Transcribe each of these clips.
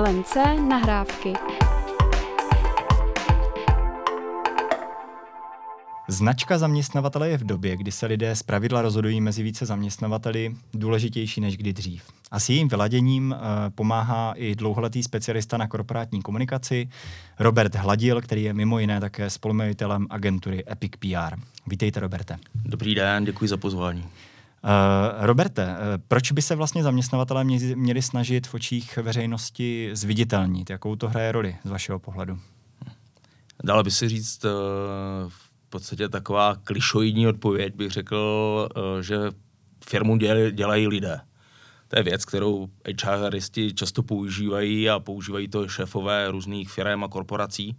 LMC nahrávky. Značka zaměstnavatele je v době, kdy se lidé pravidla rozhodují mezi více zaměstnavateli, důležitější než kdy dřív. A s jejím vyladěním uh, pomáhá i dlouholetý specialista na korporátní komunikaci Robert Hladil, který je mimo jiné také spolumajitelem agentury Epic PR. Vítejte, Roberte. Dobrý den, děkuji za pozvání. Uh, Roberte, uh, proč by se vlastně zaměstnavatelé měli, snažit v očích veřejnosti zviditelnit? Jakou to hraje roli z vašeho pohledu? Dalo by se říct uh, v podstatě taková klišoidní odpověď, bych řekl, že firmu děl, dělají lidé. To je věc, kterou HRisti často používají a používají to šéfové různých firm a korporací.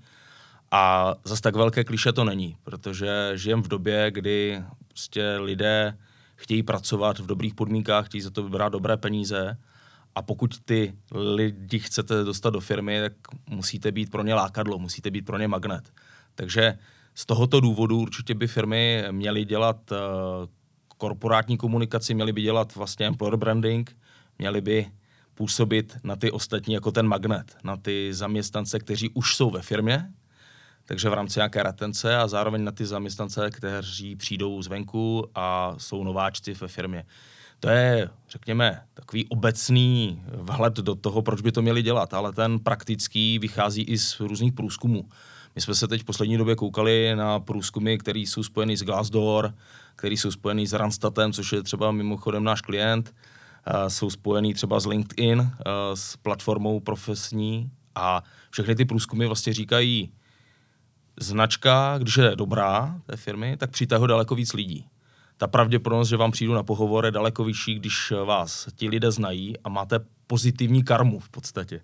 A zase tak velké kliše to není, protože žijem v době, kdy prostě lidé chtějí pracovat v dobrých podmínkách, chtějí za to vybrat dobré peníze a pokud ty lidi chcete dostat do firmy, tak musíte být pro ně lákadlo, musíte být pro ně magnet. Takže z tohoto důvodu určitě by firmy měly dělat uh, korporátní komunikaci, měly by dělat vlastně employer branding, měly by působit na ty ostatní jako ten magnet, na ty zaměstnance, kteří už jsou ve firmě, takže v rámci nějaké retence a zároveň na ty zaměstnance, kteří přijdou zvenku a jsou nováčci ve firmě. To je, řekněme, takový obecný vhled do toho, proč by to měli dělat, ale ten praktický vychází i z různých průzkumů. My jsme se teď v poslední době koukali na průzkumy, které jsou spojeny s Glassdoor, které jsou spojeny s Randstatem, což je třeba mimochodem náš klient, jsou spojený třeba s LinkedIn, s platformou profesní a všechny ty průzkumy vlastně říkají, značka, když je dobrá té firmy, tak přitahuje daleko víc lidí. Ta pravděpodobnost, že vám přijdu na pohovor, je daleko vyšší, když vás ti lidé znají a máte pozitivní karmu v podstatě.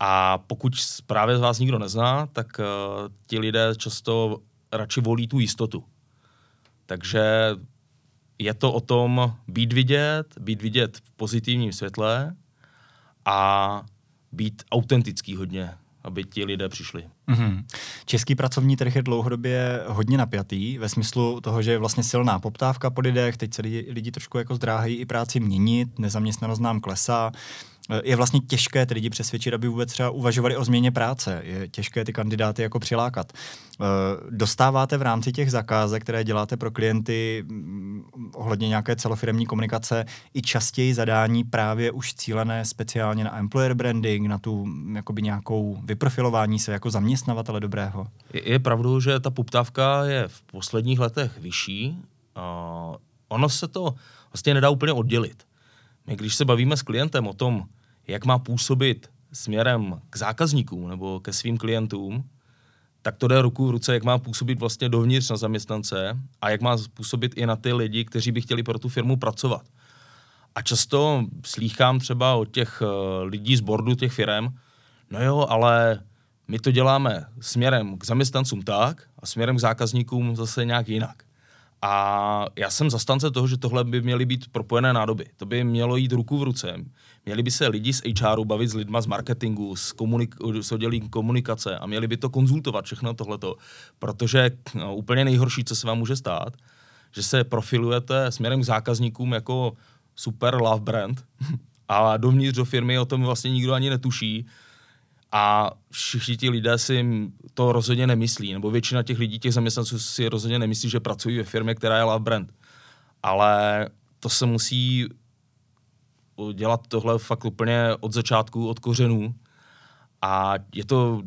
A pokud právě z vás nikdo nezná, tak uh, ti lidé často radši volí tu jistotu. Takže je to o tom být vidět, být vidět v pozitivním světle a být autentický hodně aby ti lidé přišli. Mm-hmm. Český pracovní trh je dlouhodobě hodně napjatý, ve smyslu toho, že je vlastně silná poptávka po lidech, teď se lidi, lidi trošku jako zdráhají i práci měnit, nezaměstnanost nám klesá, je vlastně těžké ty lidi přesvědčit, aby vůbec třeba uvažovali o změně práce. Je těžké ty kandidáty jako přilákat. Eh, dostáváte v rámci těch zakázek, které děláte pro klienty mm, ohledně nějaké celofiremní komunikace, i častěji zadání právě už cílené speciálně na employer branding, na tu mm, jakoby nějakou vyprofilování se jako zaměstnavatele dobrého? Je, je pravdou, že ta poptávka je v posledních letech vyšší. Uh, ono se to vlastně nedá úplně oddělit. My když se bavíme s klientem o tom, jak má působit směrem k zákazníkům nebo ke svým klientům, tak to jde ruku v ruce, jak má působit vlastně dovnitř na zaměstnance a jak má působit i na ty lidi, kteří by chtěli pro tu firmu pracovat. A často slýchám třeba od těch uh, lidí z bordu těch firm, no jo, ale my to děláme směrem k zaměstnancům tak a směrem k zákazníkům zase nějak jinak. A já jsem zastance toho, že tohle by měly být propojené nádoby. To by mělo jít ruku v ruce. Měli by se lidi z HRu bavit s lidma z marketingu, z, komunik- z oddělení komunikace a měli by to konzultovat všechno tohleto. Protože no, úplně nejhorší, co se vám může stát, že se profilujete směrem k zákazníkům jako super love brand a dovnitř do firmy o tom vlastně nikdo ani netuší a všichni ti lidé si to rozhodně nemyslí, nebo většina těch lidí, těch zaměstnanců si rozhodně nemyslí, že pracují ve firmě, která je love brand. Ale to se musí dělat tohle fakt úplně od začátku, od kořenů. A je to,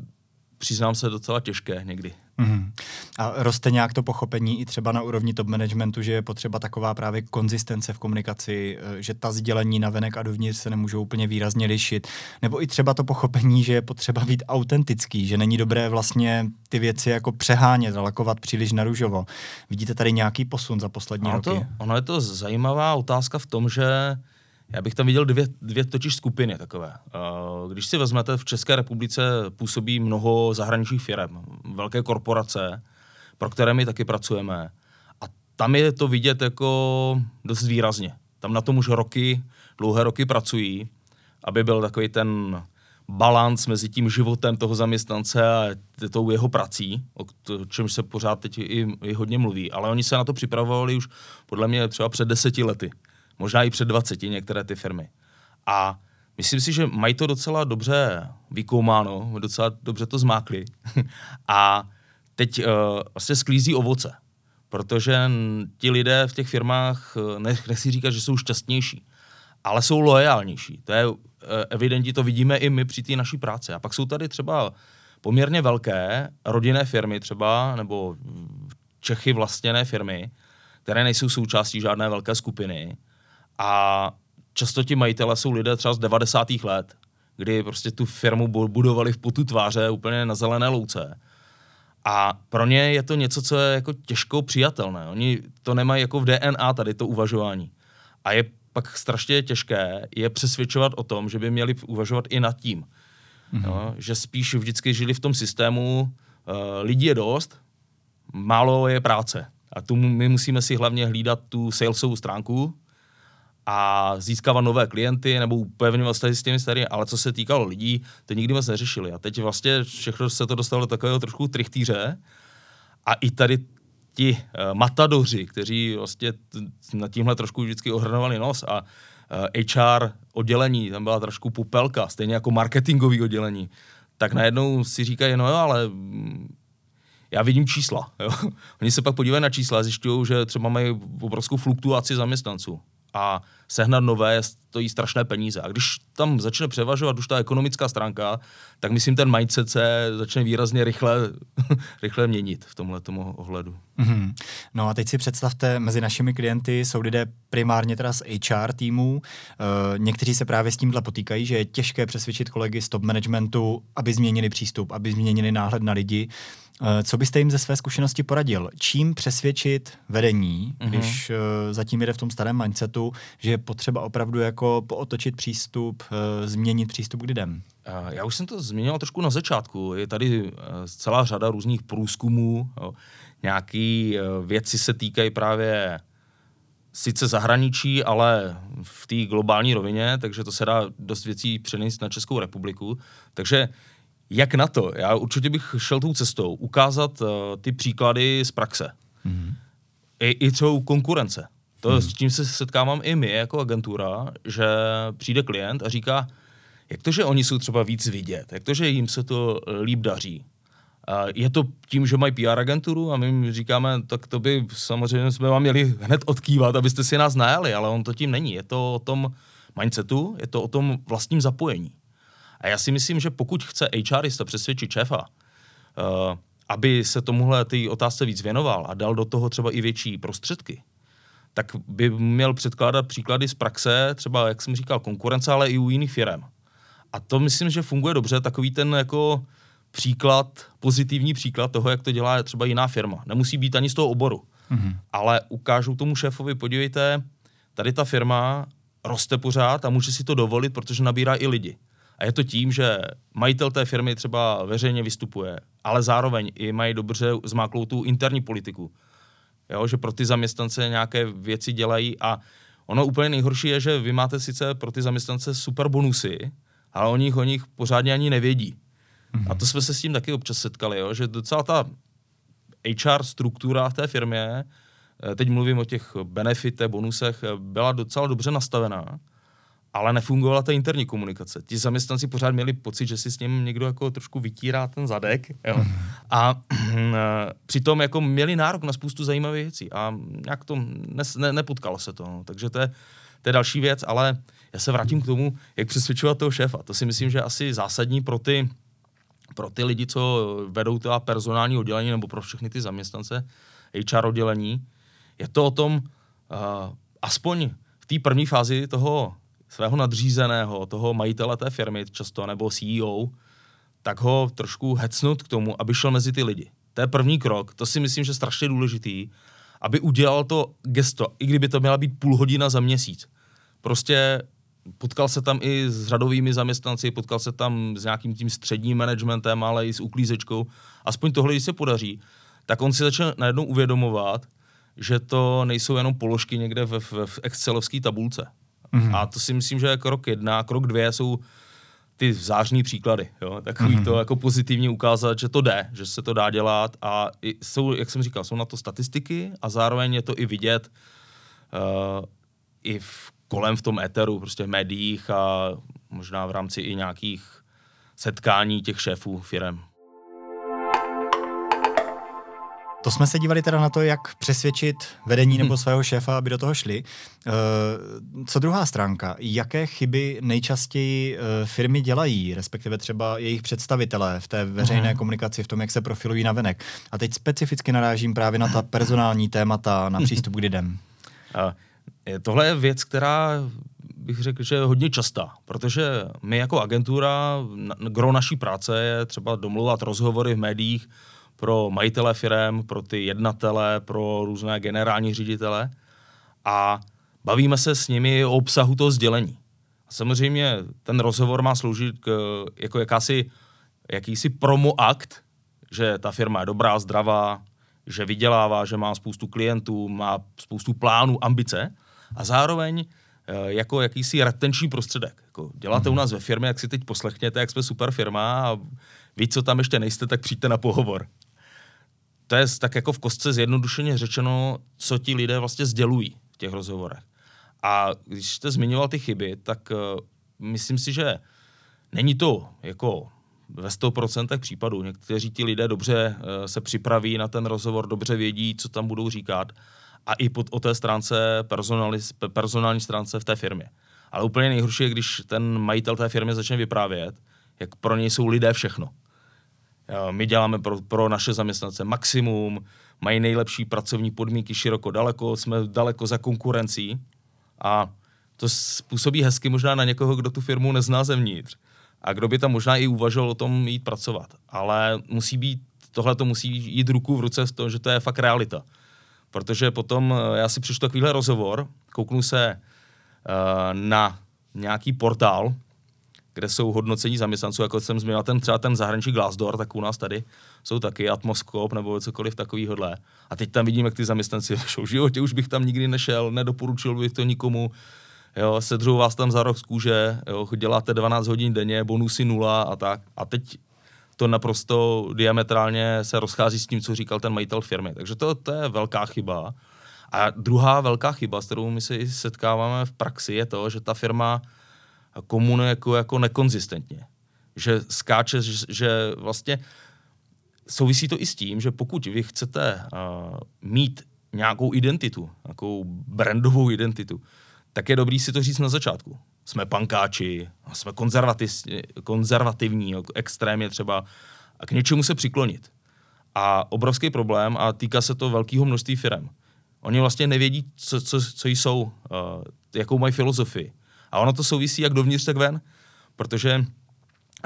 přiznám se, docela těžké někdy. Mm-hmm. A roste nějak to pochopení i třeba na úrovni top managementu, že je potřeba taková právě konzistence v komunikaci, eh, že ta sdělení na venek a dovnitř se nemůžou úplně výrazně lišit. Nebo i třeba to pochopení, že je potřeba být autentický, že není dobré vlastně ty věci jako přehánět, lakovat příliš na růžovo. Vidíte tady nějaký posun za poslední ono roky? To, ono je to zajímavá otázka v tom, že já bych tam viděl dvě, dvě totiž skupiny takové. Uh, když si vezmete, v České republice působí mnoho zahraničních firm, velké korporace, pro které my taky pracujeme. A tam je to vidět jako dost výrazně. Tam na tom už roky, dlouhé roky pracují, aby byl takový ten balans mezi tím životem toho zaměstnance a tou jeho prací, o čem se pořád teď i, i hodně mluví. Ale oni se na to připravovali už podle mě třeba před deseti lety možná i před 20 některé ty firmy. A myslím si, že mají to docela dobře vykoumáno, docela dobře to zmákli a teď uh, vlastně sklízí ovoce, protože ti lidé v těch firmách, eh, nech, nechci říkat, že jsou šťastnější, ale jsou loajálnější. To je uh, evidentní, to vidíme i my při té naší práci. A pak jsou tady třeba poměrně velké rodinné firmy třeba, nebo Čechy vlastněné firmy, které nejsou součástí žádné velké skupiny a často ti majitele jsou lidé třeba z 90. let, kdy prostě tu firmu budovali v potu tváře úplně na zelené louce. A pro ně je to něco, co je jako těžko přijatelné. Oni to nemají jako v DNA tady to uvažování. A je pak strašně těžké je přesvědčovat o tom, že by měli uvažovat i nad tím. Mm-hmm. No, že spíš vždycky žili v tom systému, uh, lidí je dost, málo je práce. A tu my musíme si hlavně hlídat tu salesovou stránku a získávat nové klienty nebo upevňovat vztahy s těmi starými, ale co se týkalo lidí, to nikdy moc neřešili. A teď vlastně všechno se to dostalo do takového trošku trichtýře a i tady ti uh, matadoři, kteří vlastně na tímhle trošku vždycky ohrnovali nos a uh, eh, HR oddělení, tam byla trošku pupelka, stejně jako marketingový oddělení, tak najednou si říkají, no jo, ale mm, já vidím čísla. Jo. Oni se pak podívají na čísla a zjišťují, že třeba mají obrovskou fluktuaci zaměstnanců. A sehnat nové stojí strašné peníze. A když tam začne převažovat už ta ekonomická stránka, tak myslím, ten mindset se začne výrazně rychle, rychle měnit v tomhle ohledu. Mm-hmm. No a teď si představte, mezi našimi klienty jsou lidé primárně teda z HR týmů. E, někteří se právě s tímhle potýkají, že je těžké přesvědčit kolegy z top managementu, aby změnili přístup, aby změnili náhled na lidi. Eh, co byste jim ze své zkušenosti poradil? Čím přesvědčit vedení, mm-hmm. když uh, zatím jde v tom starém mindsetu, že je potřeba opravdu jako pootočit přístup, uh, změnit přístup k lidem? Já už jsem to zmínil trošku na začátku. Je tady celá řada různých průzkumů. Jo. Nějaký věci se týkají právě sice zahraničí, ale v té globální rovině, takže to se dá dost věcí přenést na Českou republiku. Takže jak na to? Já určitě bych šel tou cestou, ukázat uh, ty příklady z praxe. Mm-hmm. I, I třeba u konkurence. To, mm-hmm. s čím se setkávám i my jako agentura, že přijde klient a říká, jak to, že oni jsou třeba víc vidět, jak to, že jim se to líp daří. Uh, je to tím, že mají PR agenturu a my jim říkáme, tak to by samozřejmě jsme vám měli hned odkývat, abyste si nás najali, ale on to tím není. Je to o tom mindsetu, je to o tom vlastním zapojení. A já si myslím, že pokud chce HRista přesvědčit šéfa, uh, aby se tomuhle té otázce víc věnoval a dal do toho třeba i větší prostředky, tak by měl předkládat příklady z praxe, třeba, jak jsem říkal, konkurence, ale i u jiných firm. A to myslím, že funguje dobře, takový ten jako příklad, pozitivní příklad toho, jak to dělá třeba jiná firma. Nemusí být ani z toho oboru, mm-hmm. ale ukážou tomu šéfovi, podívejte, tady ta firma roste pořád a může si to dovolit, protože nabírá i lidi. A je to tím, že majitel té firmy třeba veřejně vystupuje, ale zároveň i mají dobře zmáklou tu interní politiku. Jo, že pro ty zaměstnance nějaké věci dělají a ono úplně nejhorší je, že vy máte sice pro ty zaměstnance super bonusy, ale o nich, o nich pořádně ani nevědí. Mm-hmm. A to jsme se s tím taky občas setkali, jo, že docela ta HR struktura v té firmě, eh, teď mluvím o těch benefitech, bonusech, eh, byla docela dobře nastavená ale nefungovala ta interní komunikace. Ti zaměstnanci pořád měli pocit, že si s ním někdo jako trošku vytírá ten zadek jo? A přitom jako měli nárok na spoustu zajímavých věcí a nějak to ne, ne, nepotkalo se to. No. Takže to je, to je další věc, ale já se vrátím k tomu, jak přesvědčovat toho šéfa. To si myslím, že asi zásadní pro ty, pro ty lidi, co vedou to personální oddělení nebo pro všechny ty zaměstnance HR oddělení. Je to o tom, uh, aspoň v té první fázi toho svého nadřízeného, toho majitele té firmy často, nebo CEO, tak ho trošku hecnout k tomu, aby šel mezi ty lidi. To je první krok, to si myslím, že je strašně důležitý, aby udělal to gesto, i kdyby to měla být půl hodina za měsíc. Prostě potkal se tam i s řadovými zaměstnanci, potkal se tam s nějakým tím středním managementem, ale i s uklízečkou. Aspoň tohle, když se podaří, tak on si začne najednou uvědomovat, že to nejsou jenom položky někde v, v, v Excelovské tabulce. Mm-hmm. A to si myslím, že je krok jedna. Krok dvě jsou ty zářní příklady. Jo? Takový mm-hmm. to jako pozitivně ukázat, že to jde, že se to dá dělat a jsou, jak jsem říkal, jsou na to statistiky a zároveň je to i vidět uh, i v, kolem v tom éteru, prostě v médiích a možná v rámci i nějakých setkání těch šéfů firem. To jsme se dívali teda na to, jak přesvědčit vedení nebo svého šéfa, aby do toho šli. Uh, co druhá stránka? Jaké chyby nejčastěji uh, firmy dělají, respektive třeba jejich představitelé v té veřejné uh-huh. komunikaci, v tom, jak se profilují na venek? A teď specificky narážím právě na ta personální témata, na přístup k lidem. Tohle je věc, která bych řekl, že je hodně častá, protože my jako agentura, gro naší práce je třeba domluvat rozhovory v médiích, pro majitele firm, pro ty jednatele, pro různé generální ředitele a bavíme se s nimi o obsahu toho sdělení. A samozřejmě ten rozhovor má sloužit k, jako jakási, jakýsi promo akt, že ta firma je dobrá, zdravá, že vydělává, že má spoustu klientů, má spoustu plánů, ambice a zároveň eh, jako jakýsi retenční prostředek. Jako děláte u nás ve firmě, jak si teď poslechněte, jak jsme super firma a vy, co tam ještě nejste, tak přijďte na pohovor to je tak jako v kostce zjednodušeně řečeno, co ti lidé vlastně sdělují v těch rozhovorech. A když jste zmiňoval ty chyby, tak uh, myslím si, že není to jako ve 100% případů. Někteří ti lidé dobře uh, se připraví na ten rozhovor, dobře vědí, co tam budou říkat a i pod, o té stránce, personální stránce v té firmě. Ale úplně nejhorší je, když ten majitel té firmy začne vyprávět, jak pro něj jsou lidé všechno. My děláme pro, pro naše zaměstnance maximum, mají nejlepší pracovní podmínky široko daleko, jsme daleko za konkurencí a to způsobí hezky možná na někoho, kdo tu firmu nezná zevnitř a kdo by tam možná i uvažoval o tom jít pracovat. Ale musí být, tohle to musí jít ruku v ruce s to, že to je fakt realita. Protože potom já si přečtu takovýhle rozhovor, kouknu se uh, na nějaký portál, kde jsou hodnocení zaměstnanců, jako jsem zmínil, ten třeba ten zahraniční Glassdoor, tak u nás tady jsou taky Atmoskop nebo cokoliv takovýhodle. A teď tam vidíme, jak ty zaměstnanci v životě už bych tam nikdy nešel, nedoporučil bych to nikomu. Jo, sedřou vás tam za rok z kůže, jo, děláte 12 hodin denně, bonusy nula a tak. A teď to naprosto diametrálně se rozchází s tím, co říkal ten majitel firmy. Takže to, to je velká chyba. A druhá velká chyba, s kterou my se setkáváme v praxi, je to, že ta firma komunuje jako, jako nekonzistentně. Že skáče, že, že vlastně souvisí to i s tím, že pokud vy chcete uh, mít nějakou identitu, nějakou brandovou identitu, tak je dobrý si to říct na začátku. Jsme pankáči, jsme konzervativní, extrémně třeba, a k něčemu se přiklonit. A obrovský problém, a týká se to velkého množství firm. Oni vlastně nevědí, co, co, co jsou, uh, jakou mají filozofii. A ono to souvisí jak dovnitř, tak ven. Protože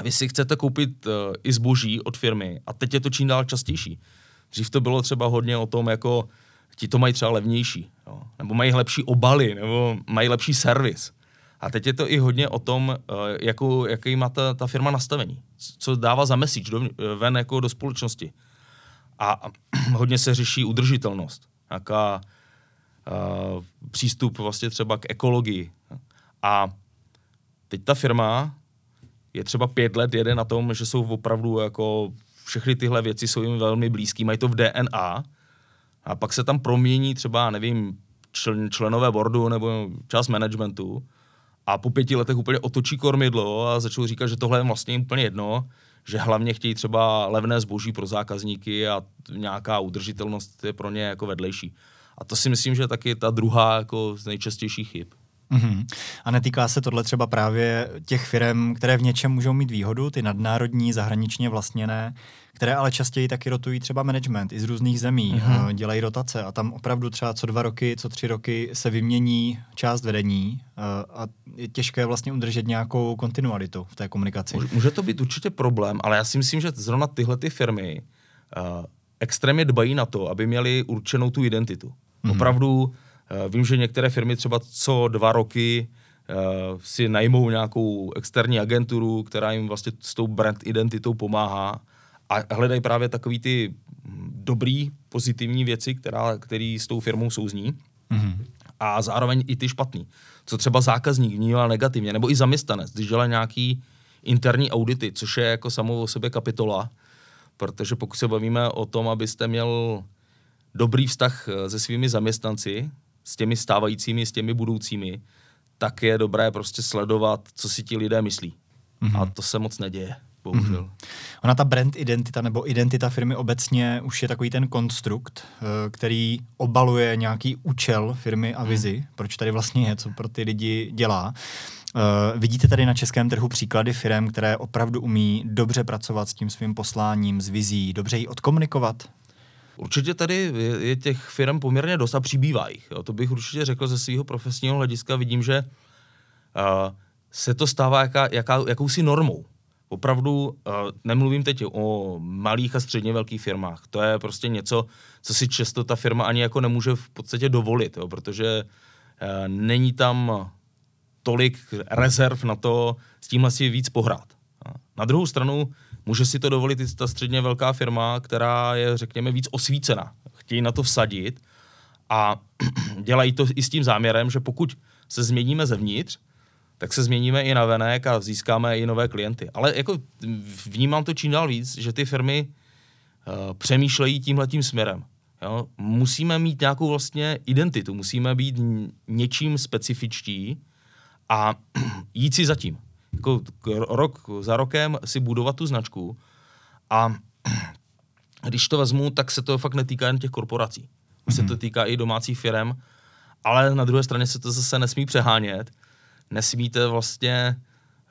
vy si chcete koupit uh, i zboží od firmy a teď je to čím dál častější. Dřív to bylo třeba hodně o tom, jako ti to mají třeba levnější, jo? nebo mají lepší obaly, nebo mají lepší servis. A teď je to i hodně o tom, uh, jakou, jaký má ta, ta firma nastavení, co dává za message do, ven jako do společnosti. A hodně se řeší udržitelnost, nějaká uh, přístup vlastně třeba k ekologii. A teď ta firma je třeba pět let jede na tom, že jsou opravdu jako všechny tyhle věci jsou jim velmi blízký, mají to v DNA a pak se tam promění třeba, nevím, člen, členové boardu nebo část managementu a po pěti letech úplně otočí kormidlo a začnou říkat, že tohle je vlastně úplně jedno, že hlavně chtějí třeba levné zboží pro zákazníky a nějaká udržitelnost je pro ně jako vedlejší. A to si myslím, že taky ta druhá jako z nejčastějších chyb. Mm-hmm. A netýká se tohle třeba právě těch firm, které v něčem můžou mít výhodu, ty nadnárodní, zahraničně vlastněné, které ale častěji taky rotují třeba management i z různých zemí, mm-hmm. dělají rotace a tam opravdu třeba co dva roky, co tři roky se vymění část vedení eh, a je těžké vlastně udržet nějakou kontinualitu v té komunikaci. Může to být určitě problém, ale já si myslím, že zrovna tyhle ty firmy uh, extrémně dbají na to, aby měli určenou tu identitu. Mm-hmm. Opravdu vím, že některé firmy třeba co dva roky eh, si najmou nějakou externí agenturu, která jim vlastně s tou brand identitou pomáhá a hledají právě takový ty dobrý, pozitivní věci, která, který s tou firmou souzní. Mm-hmm. A zároveň i ty špatný. Co třeba zákazník vnímá negativně, nebo i zaměstnanec, když dělá nějaký interní audity, což je jako samou o sebe kapitola, protože pokud se bavíme o tom, abyste měl dobrý vztah eh, se svými zaměstnanci, s těmi stávajícími, s těmi budoucími, tak je dobré prostě sledovat, co si ti lidé myslí. Mm-hmm. A to se moc neděje, bohužel. Mm-hmm. Ona ta brand identita nebo identita firmy obecně už je takový ten konstrukt, eh, který obaluje nějaký účel firmy a vizi, mm. proč tady vlastně je, co pro ty lidi dělá. Uh, vidíte tady na českém trhu příklady firm, které opravdu umí dobře pracovat s tím svým posláním, s vizí, dobře ji odkomunikovat? Určitě tady je, těch firm poměrně dost a přibývá jich. Jo. To bych určitě řekl ze svého profesního hlediska. Vidím, že uh, se to stává jaká, jaká, jakousi normou. Opravdu uh, nemluvím teď o malých a středně velkých firmách. To je prostě něco, co si často ta firma ani jako nemůže v podstatě dovolit, jo, protože uh, není tam tolik rezerv na to s tímhle si víc pohrát. Na druhou stranu může si to dovolit i ta středně velká firma, která je, řekněme, víc osvícena. Chtějí na to vsadit a dělají to i s tím záměrem, že pokud se změníme zevnitř, tak se změníme i na venek a získáme i nové klienty. Ale jako vnímám to čím dál víc, že ty firmy uh, přemýšlejí tímhletím směrem. Jo? Musíme mít nějakou vlastně identitu, musíme být něčím specifičtí a jít si zatím. Jako rok za rokem si budovat tu značku a když to vezmu, tak se to fakt netýká jen těch korporací. Mm-hmm. Se to mhm. týká i domácích firm, ale na druhé straně se to zase nesmí přehánět. Nesmíte vlastně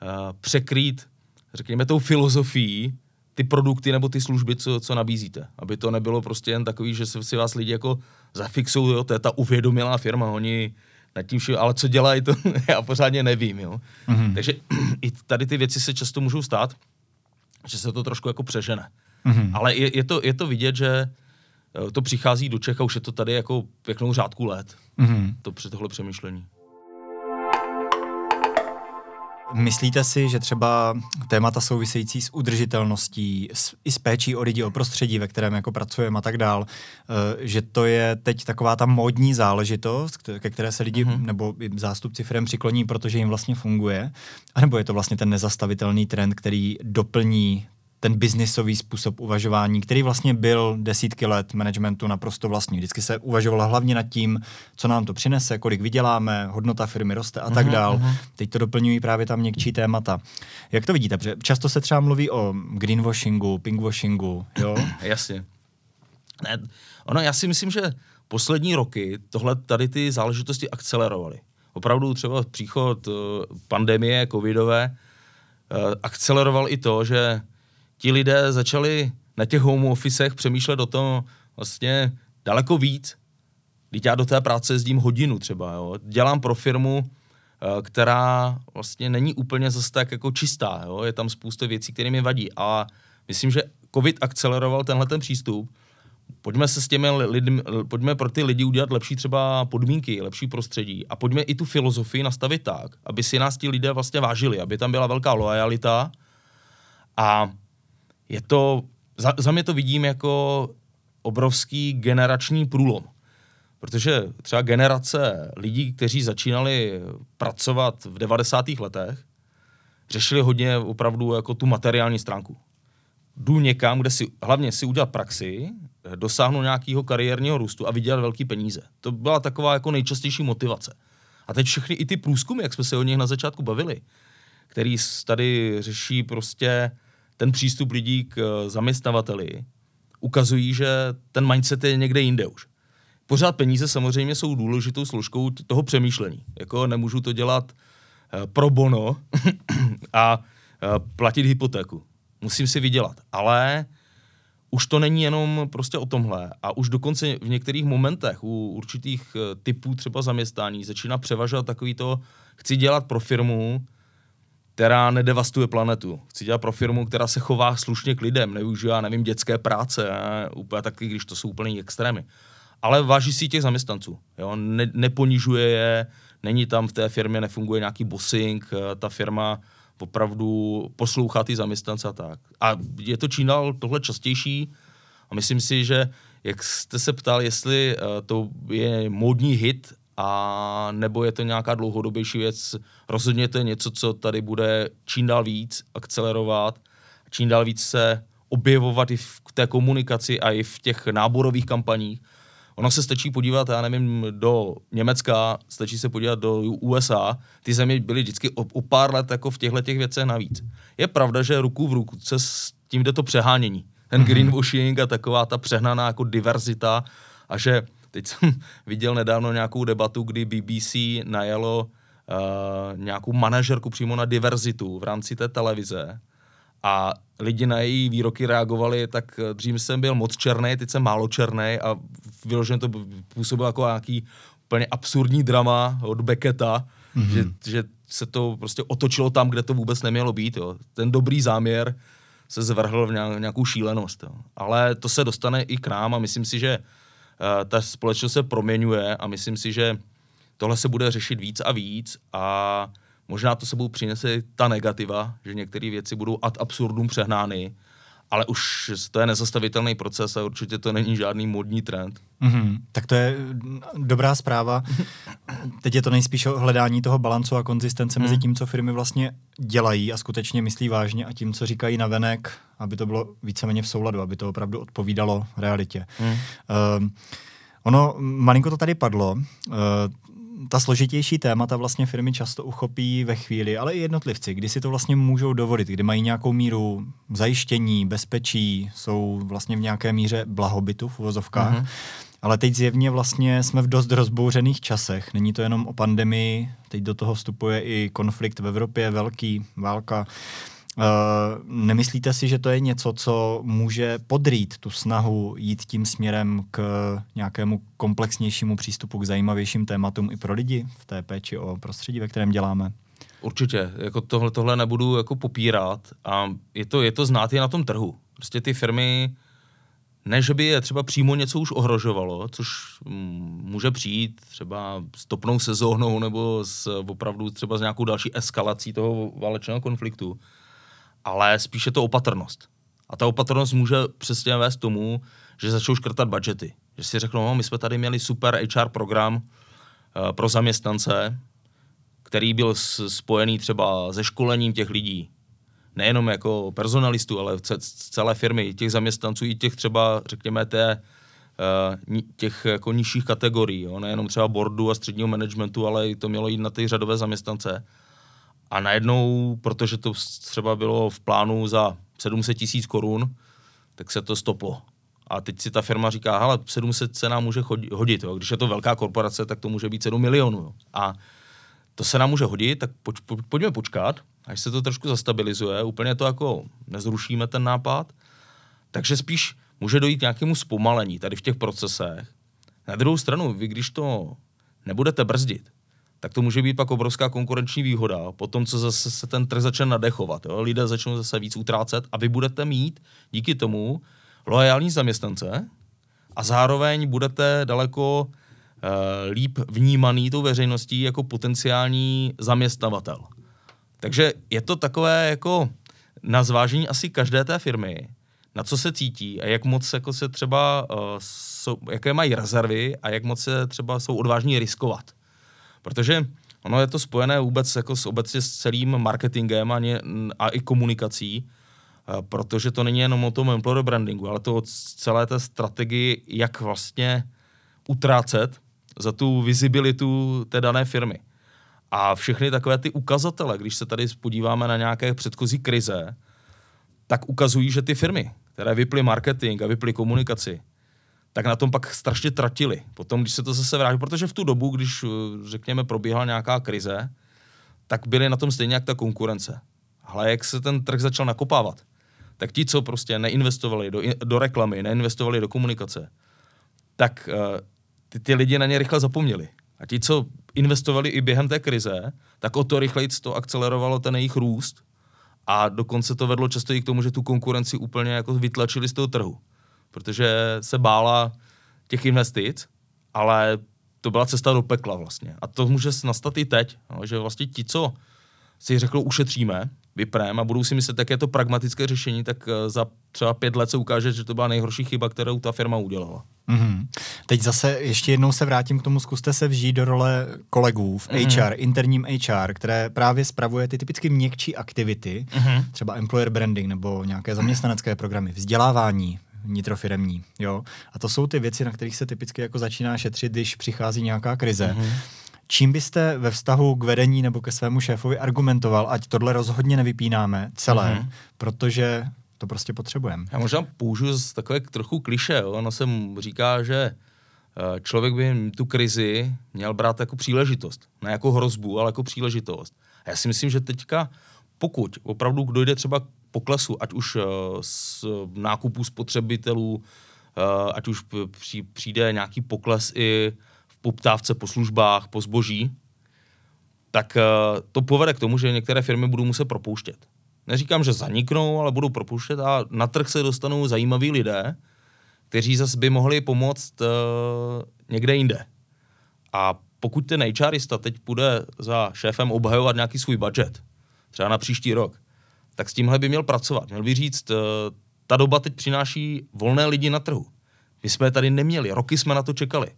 uh, překrýt, řekněme, tou filozofií ty produkty nebo ty služby, co, co nabízíte. Aby to nebylo prostě jen takový, že si vás lidi jako zafixují, jo, to je ta uvědomilá firma, oni nad tím vším, ale co dělají, to já pořádně nevím, jo. Mm-hmm. Takže i tady ty věci se často můžou stát, že se to trošku jako přežene. Mm-hmm. Ale je, je, to, je to vidět, že eh, to přichází do Čech a už je to tady jako pěknou řádku let. Mm-hmm. To při tohle přemýšlení. Myslíte si, že třeba témata související s udržitelností, s, i s péčí o lidi, o prostředí, ve kterém jako pracujeme a tak dál, uh, že to je teď taková ta módní záležitost, ke které se lidi mm-hmm. nebo zástupci firm přikloní, protože jim vlastně funguje? A nebo je to vlastně ten nezastavitelný trend, který doplní ten biznisový způsob uvažování, který vlastně byl desítky let managementu naprosto vlastní. Vždycky se uvažovalo hlavně nad tím, co nám to přinese, kolik vyděláme, hodnota firmy roste a tak uh-huh, dál. Uh-huh. Teď to doplňují právě tam měkčí témata. Jak to vidíte? Protože často se třeba mluví o greenwashingu, pinkwashingu, jo? Jasně. Ne, ono, já si myslím, že poslední roky tohle tady ty záležitosti akcelerovaly. Opravdu třeba příchod uh, pandemie covidové uh, akceleroval i to, že ti lidé začali na těch home officech přemýšlet o tom vlastně daleko víc. Když já do té práce jezdím hodinu třeba, jo. Dělám pro firmu, eh, která vlastně není úplně zase tak jako čistá, jo. Je tam spousta věcí, které mi vadí. A myslím, že COVID akceleroval tenhle ten přístup. Pojďme se s těmi lidmi, pojďme pro ty lidi udělat lepší třeba podmínky, lepší prostředí a pojďme i tu filozofii nastavit tak, aby si nás ti lidé vlastně vážili, aby tam byla velká lojalita a je to, za, za mě to vidím jako obrovský generační průlom. Protože třeba generace lidí, kteří začínali pracovat v 90. letech, řešili hodně opravdu jako tu materiální stránku. Jdu někam, kde si hlavně si udělat praxi, dosáhnu nějakého kariérního růstu a vydělat velký peníze. To byla taková jako nejčastější motivace. A teď všechny i ty průzkumy, jak jsme se o nich na začátku bavili, který tady řeší prostě ten přístup lidí k eh, zaměstnavateli ukazují, že ten mindset je někde jinde už. Pořád peníze samozřejmě jsou důležitou složkou toho přemýšlení. Jako nemůžu to dělat uh, pro bono a uh, platit hypotéku. Musím si vydělat. Ale už to není jenom prostě o tomhle. A už dokonce v některých momentech u určitých typů třeba zaměstnání začíná převažovat takový to, chci dělat pro firmu, která nedevastuje planetu. Chci dělat pro firmu, která se chová slušně k lidem, nevyužívá, nevím, dětské práce, ne? úplně taky, když to jsou úplně extrémy. Ale váží si těch zaměstnanců, jo? Ne, neponižuje je, není tam v té firmě, nefunguje nějaký bossing, eh, ta firma opravdu poslouchá ty zaměstnance a tak. A je to čím dál tohle častější a myslím si, že jak jste se ptal, jestli uh, to je módní hit a nebo je to nějaká dlouhodobější věc. Rozhodně to je něco, co tady bude čím dál víc akcelerovat, čím dál víc se objevovat i v té komunikaci a i v těch náborových kampaních. Ono se stačí podívat, já nevím, do Německa, stačí se podívat do USA, ty země byly vždycky o, o pár let jako v těchto těch věcech navíc. Je pravda, že ruku v ruku se s tím jde to přehánění. Ten mm-hmm. greenwashing a taková ta přehnaná jako diverzita a že teď jsem viděl nedávno nějakou debatu, kdy BBC najelo uh, nějakou manažerku přímo na diverzitu v rámci té televize a lidi na její výroky reagovali, tak eh, dřív jsem byl moc černý, teď jsem málo černý a vyloženě to působilo jako nějaký úplně absurdní drama od Becketa, mm-hmm. že, že se to prostě otočilo tam, kde to vůbec nemělo být. Jo. Ten dobrý záměr se zvrhl v nějakou šílenost. Jo. Ale to se dostane i k nám a myslím si, že uh, ta společnost se proměňuje a myslím si, že tohle se bude řešit víc a víc a možná to sebou přinese ta negativa, že některé věci budou ad absurdum přehnány, ale už to je nezastavitelný proces a určitě to není žádný modní trend. Mm-hmm. Tak to je dobrá zpráva. Teď je to nejspíš o hledání toho balancu a konzistence mm. mezi mhm. tím, co firmy vlastně dělají a skutečně myslí vážně a tím, co říkají na venek, aby to bylo víceméně v souladu, aby to opravdu odpovídalo realitě. Mm. Uh, ono, malinko to tady padlo. Uh, ta složitější témata vlastně firmy často uchopí ve chvíli, ale i jednotlivci, kdy si to vlastně můžou dovolit, kdy mají nějakou míru zajištění, bezpečí, jsou vlastně v nějaké míře blahobytu v uvozovkách. Mm-hmm. Ale teď zjevně vlastně jsme v dost rozbouřených časech. Není to jenom o pandemii, teď do toho vstupuje i konflikt v Evropě, velký, válka. Uh, nemyslíte si, že to je něco, co může podrít tu snahu jít tím směrem k nějakému komplexnějšímu přístupu k zajímavějším tématům i pro lidi v té péči o prostředí, ve kterém děláme? Určitě, jako tohle, tohle nebudu jako popírat a je to, je to znát i na tom trhu. Prostě ty firmy, ne, že by je třeba přímo něco už ohrožovalo, což mm, může přijít třeba s topnou sezónou nebo s, opravdu třeba s nějakou další eskalací toho válečného konfliktu, ale spíše to opatrnost. A ta opatrnost může přesně vést tomu, že začnou škrtat budgety. Že si řeknou, no, my jsme tady měli super HR program uh, pro zaměstnance, který byl spojený třeba se školením těch lidí. Nejenom jako personalistů, ale celé firmy, těch zaměstnanců, i těch třeba, řekněme, té, uh, těch jako nižších kategorií. Jo? Nejenom třeba boardu a středního managementu, ale i to mělo jít na ty řadové zaměstnance. A najednou, protože to třeba bylo v plánu za 700 tisíc korun, tak se to stoplo. A teď si ta firma říká, hele, 700 se nám může hodit, jo. když je to velká korporace, tak to může být 7 milionů. Jo. A to se nám může hodit, tak poč, po, pojďme počkat, až se to trošku zastabilizuje, úplně to jako nezrušíme ten nápad, takže spíš může dojít k nějakému zpomalení tady v těch procesech. Na druhou stranu, vy když to nebudete brzdit, tak to může být pak obrovská konkurenční výhoda. Potom, co zase se ten trh začne nadechovat, jo? lidé začnou zase víc utrácet a vy budete mít díky tomu loajální zaměstnance a zároveň budete daleko uh, líp vnímaný tou veřejností jako potenciální zaměstnavatel. Takže je to takové jako na zvážení asi každé té firmy, na co se cítí a jak moc jako se třeba, uh, jsou, jaké mají rezervy a jak moc se třeba jsou odvážní riskovat. Protože ono je to spojené vůbec jako s, obecně s celým marketingem a, ně, a i komunikací, protože to není jenom o tom employer brandingu, ale to o celé té strategii, jak vlastně utrácet za tu vizibilitu té dané firmy. A všechny takové ty ukazatele, když se tady podíváme na nějaké předchozí krize, tak ukazují, že ty firmy, které vyply marketing a vyply komunikaci, tak na tom pak strašně tratili. Potom, když se to zase vrátí, protože v tu dobu, když, eh, řekněme, probíhala nějaká krize, tak byly na tom stejně jak ta konkurence. Ale jak se ten trh začal nakopávat, tak ti, co prostě neinvestovali do, do reklamy, neinvestovali do komunikace, tak uh, ty, ty lidi na ně rychle zapomněli. A ti, co investovali i během té krize, tak o to rychleji to akcelerovalo ten jejich růst a dokonce to vedlo často i k tomu, že tu konkurenci úplně jako vytlačili z toho trhu protože se bála těch investic, ale to byla cesta do pekla vlastně. A to může nastat i teď, no, že vlastně ti, co si řekl, ušetříme, vyprém a budou si myslet, jak je to pragmatické řešení, tak eh, za třeba pět let se ukáže, že to byla nejhorší chyba, kterou ta firma udělala. Mm-hmm. Teď zase ještě jednou se vrátím k tomu, zkuste se vžít do role kolegů v mm-hmm. HR, interním HR, které právě spravuje ty typicky měkčí aktivity, mm-hmm. třeba employer branding nebo nějaké zaměstnanecké programy, vzdělávání, nitrofiremní. Jo? A to jsou ty věci, na kterých se typicky jako začíná šetřit, když přichází nějaká krize. Mm-hmm. Čím byste ve vztahu k vedení nebo ke svému šéfovi argumentoval, ať tohle rozhodně nevypínáme celé, mm-hmm. protože to prostě potřebujeme. Já možná použiju z takové trochu kliše. Jo? Ono se říká, že eh, člověk by tu krizi měl brát jako příležitost. Ne jako hrozbu, ale jako příležitost. A já si myslím, že teďka, pokud opravdu dojde třeba poklesu, ať už z eh, nákupu spotřebitelů, eh, ať už přijde nějaký pokles i v poptávce po službách, po zboží, tak to povede k tomu, že některé firmy budou muset propouštět neříkám, že zaniknou, ale budou propouštět a na trh se dostanou zajímaví lidé, kteří zase by mohli pomoct někde jinde. A pokud ten HRista teď bude za šéfem obhajovat nějaký svůj budget, třeba na příští rok, tak s tímhle by měl pracovat. Měl by říct, uh, ta doba teď přináší volné lidi na trhu. My jsme tady neměli, roky jsme na to čekali.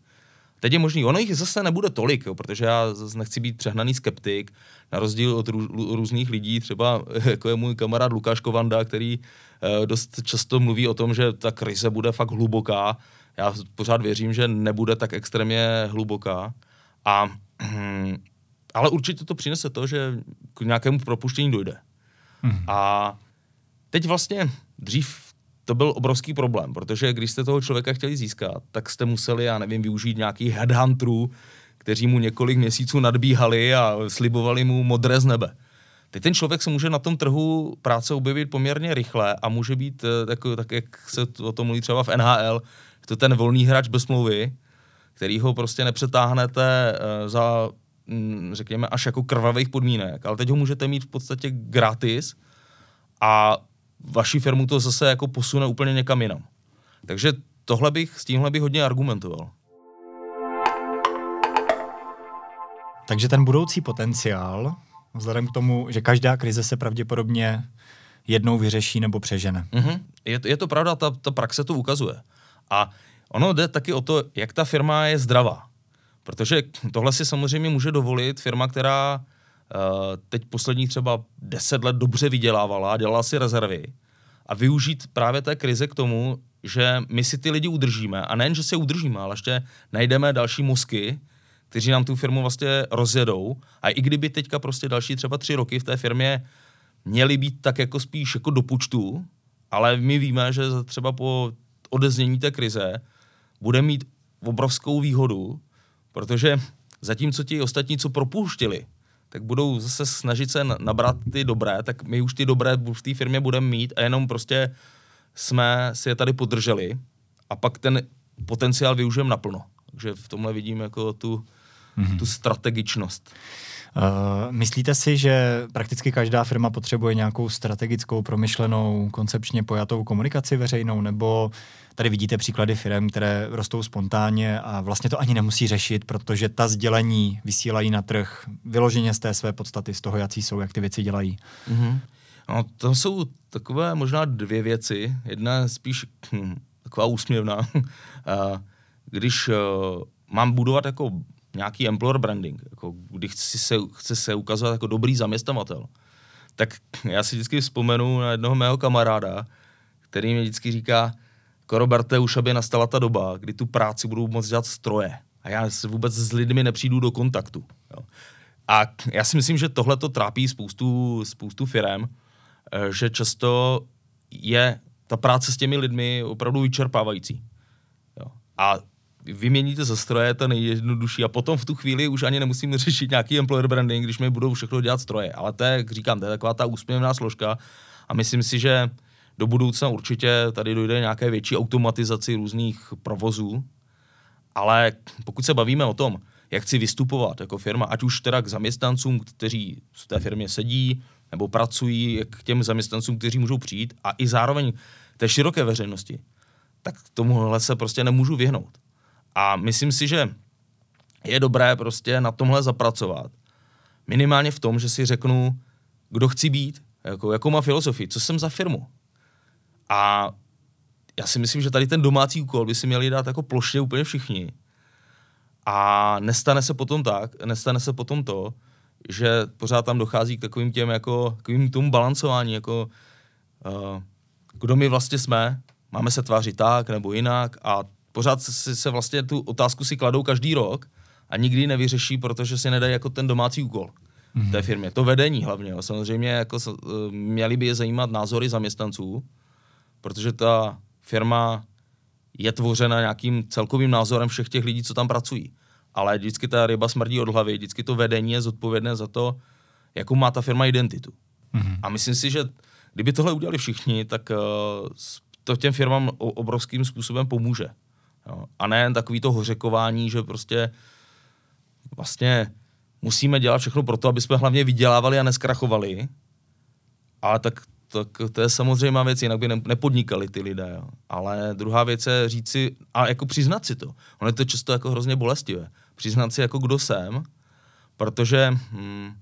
Teď je možný, ono jich zase nebude tolik, jo, protože já zase nechci být přehnaný skeptik, na rozdíl od rů, různých lidí, třeba jako je můj kamarád Lukáš Kovanda, který eh, dost často mluví o tom, že ta krize bude fakt hluboká. Já pořád věřím, že nebude tak extrémně hluboká. A, ale určitě to přinese to, že k nějakému propuštění dojde. Hmm. A teď vlastně dřív to byl obrovský problém, protože když jste toho člověka chtěli získat, tak jste museli, já nevím, využít nějaký headhunterů, kteří mu několik měsíců nadbíhali a slibovali mu modré z nebe. Teď ten člověk se může na tom trhu práce objevit poměrně rychle a může být, eh, tak, tak jak se o tom mluví třeba v NHL, to ten volný hráč bez smlouvy, který ho prostě nepřetáhnete uh, za, mm, řekněme, až jako krvavých podmínek, ale teď ho můžete mít v podstatě gratis a vaši firmu to zase jako posune úplně někam jinam. Takže tohle bych, s tímhle bych hodně argumentoval. Takže ten budoucí potenciál, vzhledem k tomu, že každá krize se pravděpodobně jednou vyřeší nebo přežene. Mm-hmm. Je, je to pravda, ta, ta praxe to ukazuje. A ono jde taky o to, jak ta firma je zdravá. Protože tohle si samozřejmě může dovolit firma, která uh, teď posledních třeba deset let dobře vydělávala, dělala si rezervy a využít právě té krize k tomu, že my si ty lidi udržíme. A nejen, že se udržíme, ale ještě najdeme další mozky, kteří nám tu firmu vlastně rozjedou. A i kdyby teďka prostě další třeba tři roky v té firmě měli být tak jako spíš jako do počtu, ale my víme, že třeba po odeznění té krize bude mít obrovskou výhodu, protože zatímco ti ostatní, co propouštěli, tak budou zase snažit se nabrat ty dobré, tak my už ty dobré v té firmě budeme mít a jenom prostě jsme si je tady podrželi a pak ten potenciál využijeme naplno. Takže v tomhle vidím jako tu, mm-hmm. tu strategičnost. Uh, myslíte si, že prakticky každá firma potřebuje nějakou strategickou, promyšlenou, koncepčně pojatou komunikaci veřejnou, nebo tady vidíte příklady firm, které rostou spontánně a vlastně to ani nemusí řešit, protože ta sdělení vysílají na trh vyloženě z té své podstaty, z toho, jaký jsou, jak ty věci dělají. Mm-hmm. No, to jsou takové možná dvě věci. Jedna je spíš hm, taková úsměvná. Když uh, mám budovat jako nějaký employer branding, jako když chci se, chci se ukazovat jako dobrý zaměstnavatel, tak já si vždycky vzpomenu na jednoho mého kamaráda, který mi vždycky říká, Koroberte, už aby nastala ta doba, kdy tu práci budou moct dělat stroje. A já se vůbec s lidmi nepřijdu do kontaktu. Jo. A já si myslím, že tohle to trápí spoustu, spoustu firm, eh, že často je ta práce s těmi lidmi opravdu vyčerpávající. Jo. A vyměníte ze stroje, to nejjednodušší. A potom v tu chvíli už ani nemusím řešit nějaký employer branding, když mi budou všechno dělat stroje. Ale to je, jak říkám, to je taková ta úsměvná složka. A myslím si, že do budoucna určitě tady dojde nějaké větší automatizaci různých provozů. Ale pokud se bavíme o tom, jak chci vystupovat jako firma, ať už teda k zaměstnancům, kteří v té firmě sedí nebo pracují, k těm zaměstnancům, kteří můžou přijít a i zároveň té široké veřejnosti, tak tomuhle se prostě nemůžu vyhnout. A myslím si, že je dobré prostě na tomhle zapracovat. Minimálně v tom, že si řeknu, kdo chci být, jako, jakou má filozofii, co jsem za firmu. A já si myslím, že tady ten domácí úkol by si měli dát jako plošně úplně všichni. A nestane se potom tak, nestane se potom to, že pořád tam dochází k takovým těm jako, takovým tomu balancování, jako uh, kdo my vlastně jsme, máme se tvářit tak nebo jinak a pořád se, se vlastně tu otázku si kladou každý rok a nikdy nevyřeší, protože si nedají jako ten domácí úkol mm-hmm. té firmě. To vedení hlavně. Jo. Samozřejmě jako, eh, měli by je zajímat názory zaměstnanců, protože ta firma je tvořena nějakým celkovým názorem všech těch lidí, co tam pracují. Ale vždycky ta ryba smrdí od hlavy, vždycky to vedení je zodpovědné za to, jakou má ta firma identitu. Mm-hmm. A myslím si, že kdyby tohle udělali všichni, tak uh, to těm firmám obrovským způsobem pomůže. Jo. A ne takový to hořekování, že prostě vlastně musíme dělat všechno pro to, aby jsme hlavně vydělávali a neskrachovali. Ale tak, tak to je samozřejmá věc, jinak by nepodnikali ty lidé. Jo. Ale druhá věc je říct si, a jako přiznat si to. Ono je to často jako hrozně bolestivé. Přiznat si, jako kdo jsem, protože hm,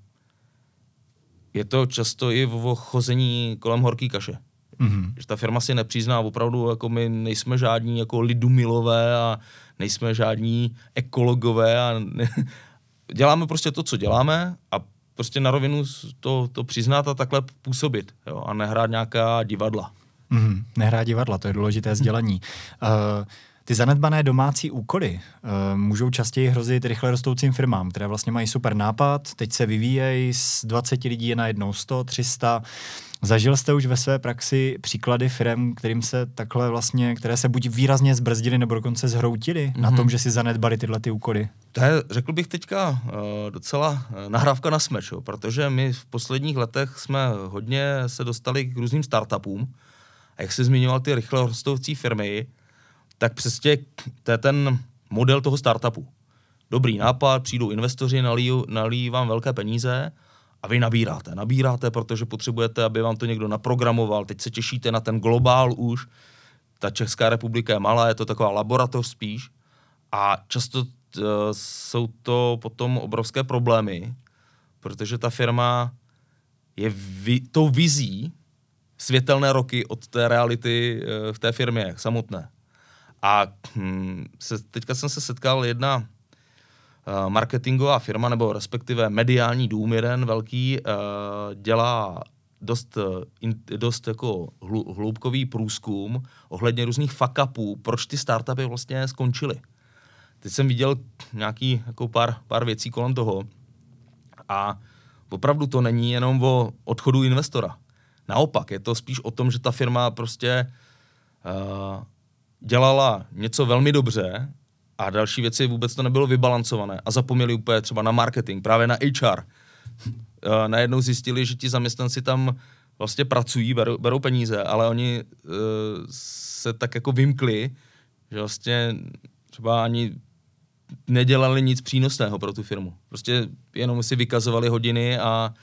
je to často i o chození kolem horký kaše. Mm-hmm. Že ta firma si nepřizná, opravdu jako my nejsme žádní jako lidumilové a nejsme žádní ekologové a ne, děláme prostě to, co děláme a prostě na rovinu to, to přiznat a takhle působit jo, a nehrát nějaká divadla. Mm-hmm. Nehrát divadla, to je důležité sdělení. Uh, ty zanedbané domácí úkoly uh, můžou častěji hrozit rychle rostoucím firmám, které vlastně mají super nápad, teď se vyvíjejí, z 20 lidí je najednou 100, 300. Zažil jste už ve své praxi příklady firm, kterým se takhle vlastně, které se buď výrazně zbrzdily nebo dokonce zhroutily mm-hmm. na mhm. tom, že si zanedbali tyhle ty úkoly? To je, řekl bych teďka, uh, docela nahrávka na smeč, jo, protože my v posledních letech jsme hodně se dostali k různým startupům a jak jsi zmiňoval ty rychle rostoucí firmy, tak přesně to je ten model toho startupu. Dobrý nápad, přijdou investoři, nalí, nalí vám velké peníze a vy nabíráte. Nabíráte, protože potřebujete, aby vám to někdo naprogramoval. Teď se těšíte na ten globál už. Ta Česká republika je malá, je to taková laboratoř spíš. A často uh, jsou to potom obrovské problémy, protože ta firma je vi- tou vizí světelné roky od té reality uh, v té firmě samotné. A hm, se, teďka jsem se setkal jedna uh, marketingová firma, nebo respektive mediální dům jeden velký, uh, dělá dost, in, dost jako hloubkový průzkum ohledně různých fuck upů, proč ty startupy vlastně skončily. Teď jsem viděl nějaký jako pár, pár věcí kolem toho a opravdu to není jenom o odchodu investora. Naopak, je to spíš o tom, že ta firma prostě uh, dělala něco velmi dobře a další věci vůbec to nebylo vybalancované a zapomněli úplně třeba na marketing, právě na HR. Eh, najednou zjistili, že ti zaměstnanci tam vlastně pracují, berou, berou peníze, ale oni uh, se tak jako vymkli, že vlastně třeba ani nedělali nic přínosného pro tu firmu. Prostě jenom si vykazovali hodiny a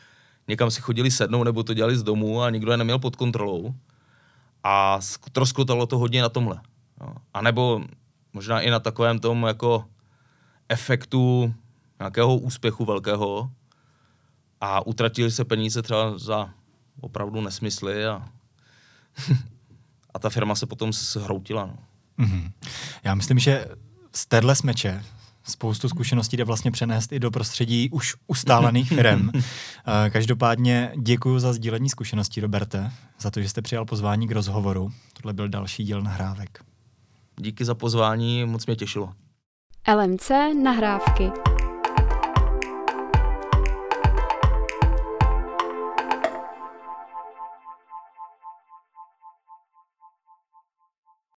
někam si chodili sednout nebo to dělali z domu a nikdo je neměl pod kontrolou. A troskotalo to hodně na tomhle. No. A nebo možná i na takovém tom jako efektu nějakého úspěchu velkého a utratili se peníze třeba za opravdu nesmysly a, a ta firma se potom zhroutila. No. Mm-hmm. Já myslím, že z téhle smeče spoustu zkušeností jde vlastně přenést i do prostředí už ustálených firm. Každopádně děkuji za sdílení zkušeností, Roberte, za to, že jste přijal pozvání k rozhovoru. Tohle byl další díl nahrávek díky za pozvání, moc mě těšilo. LMC nahrávky.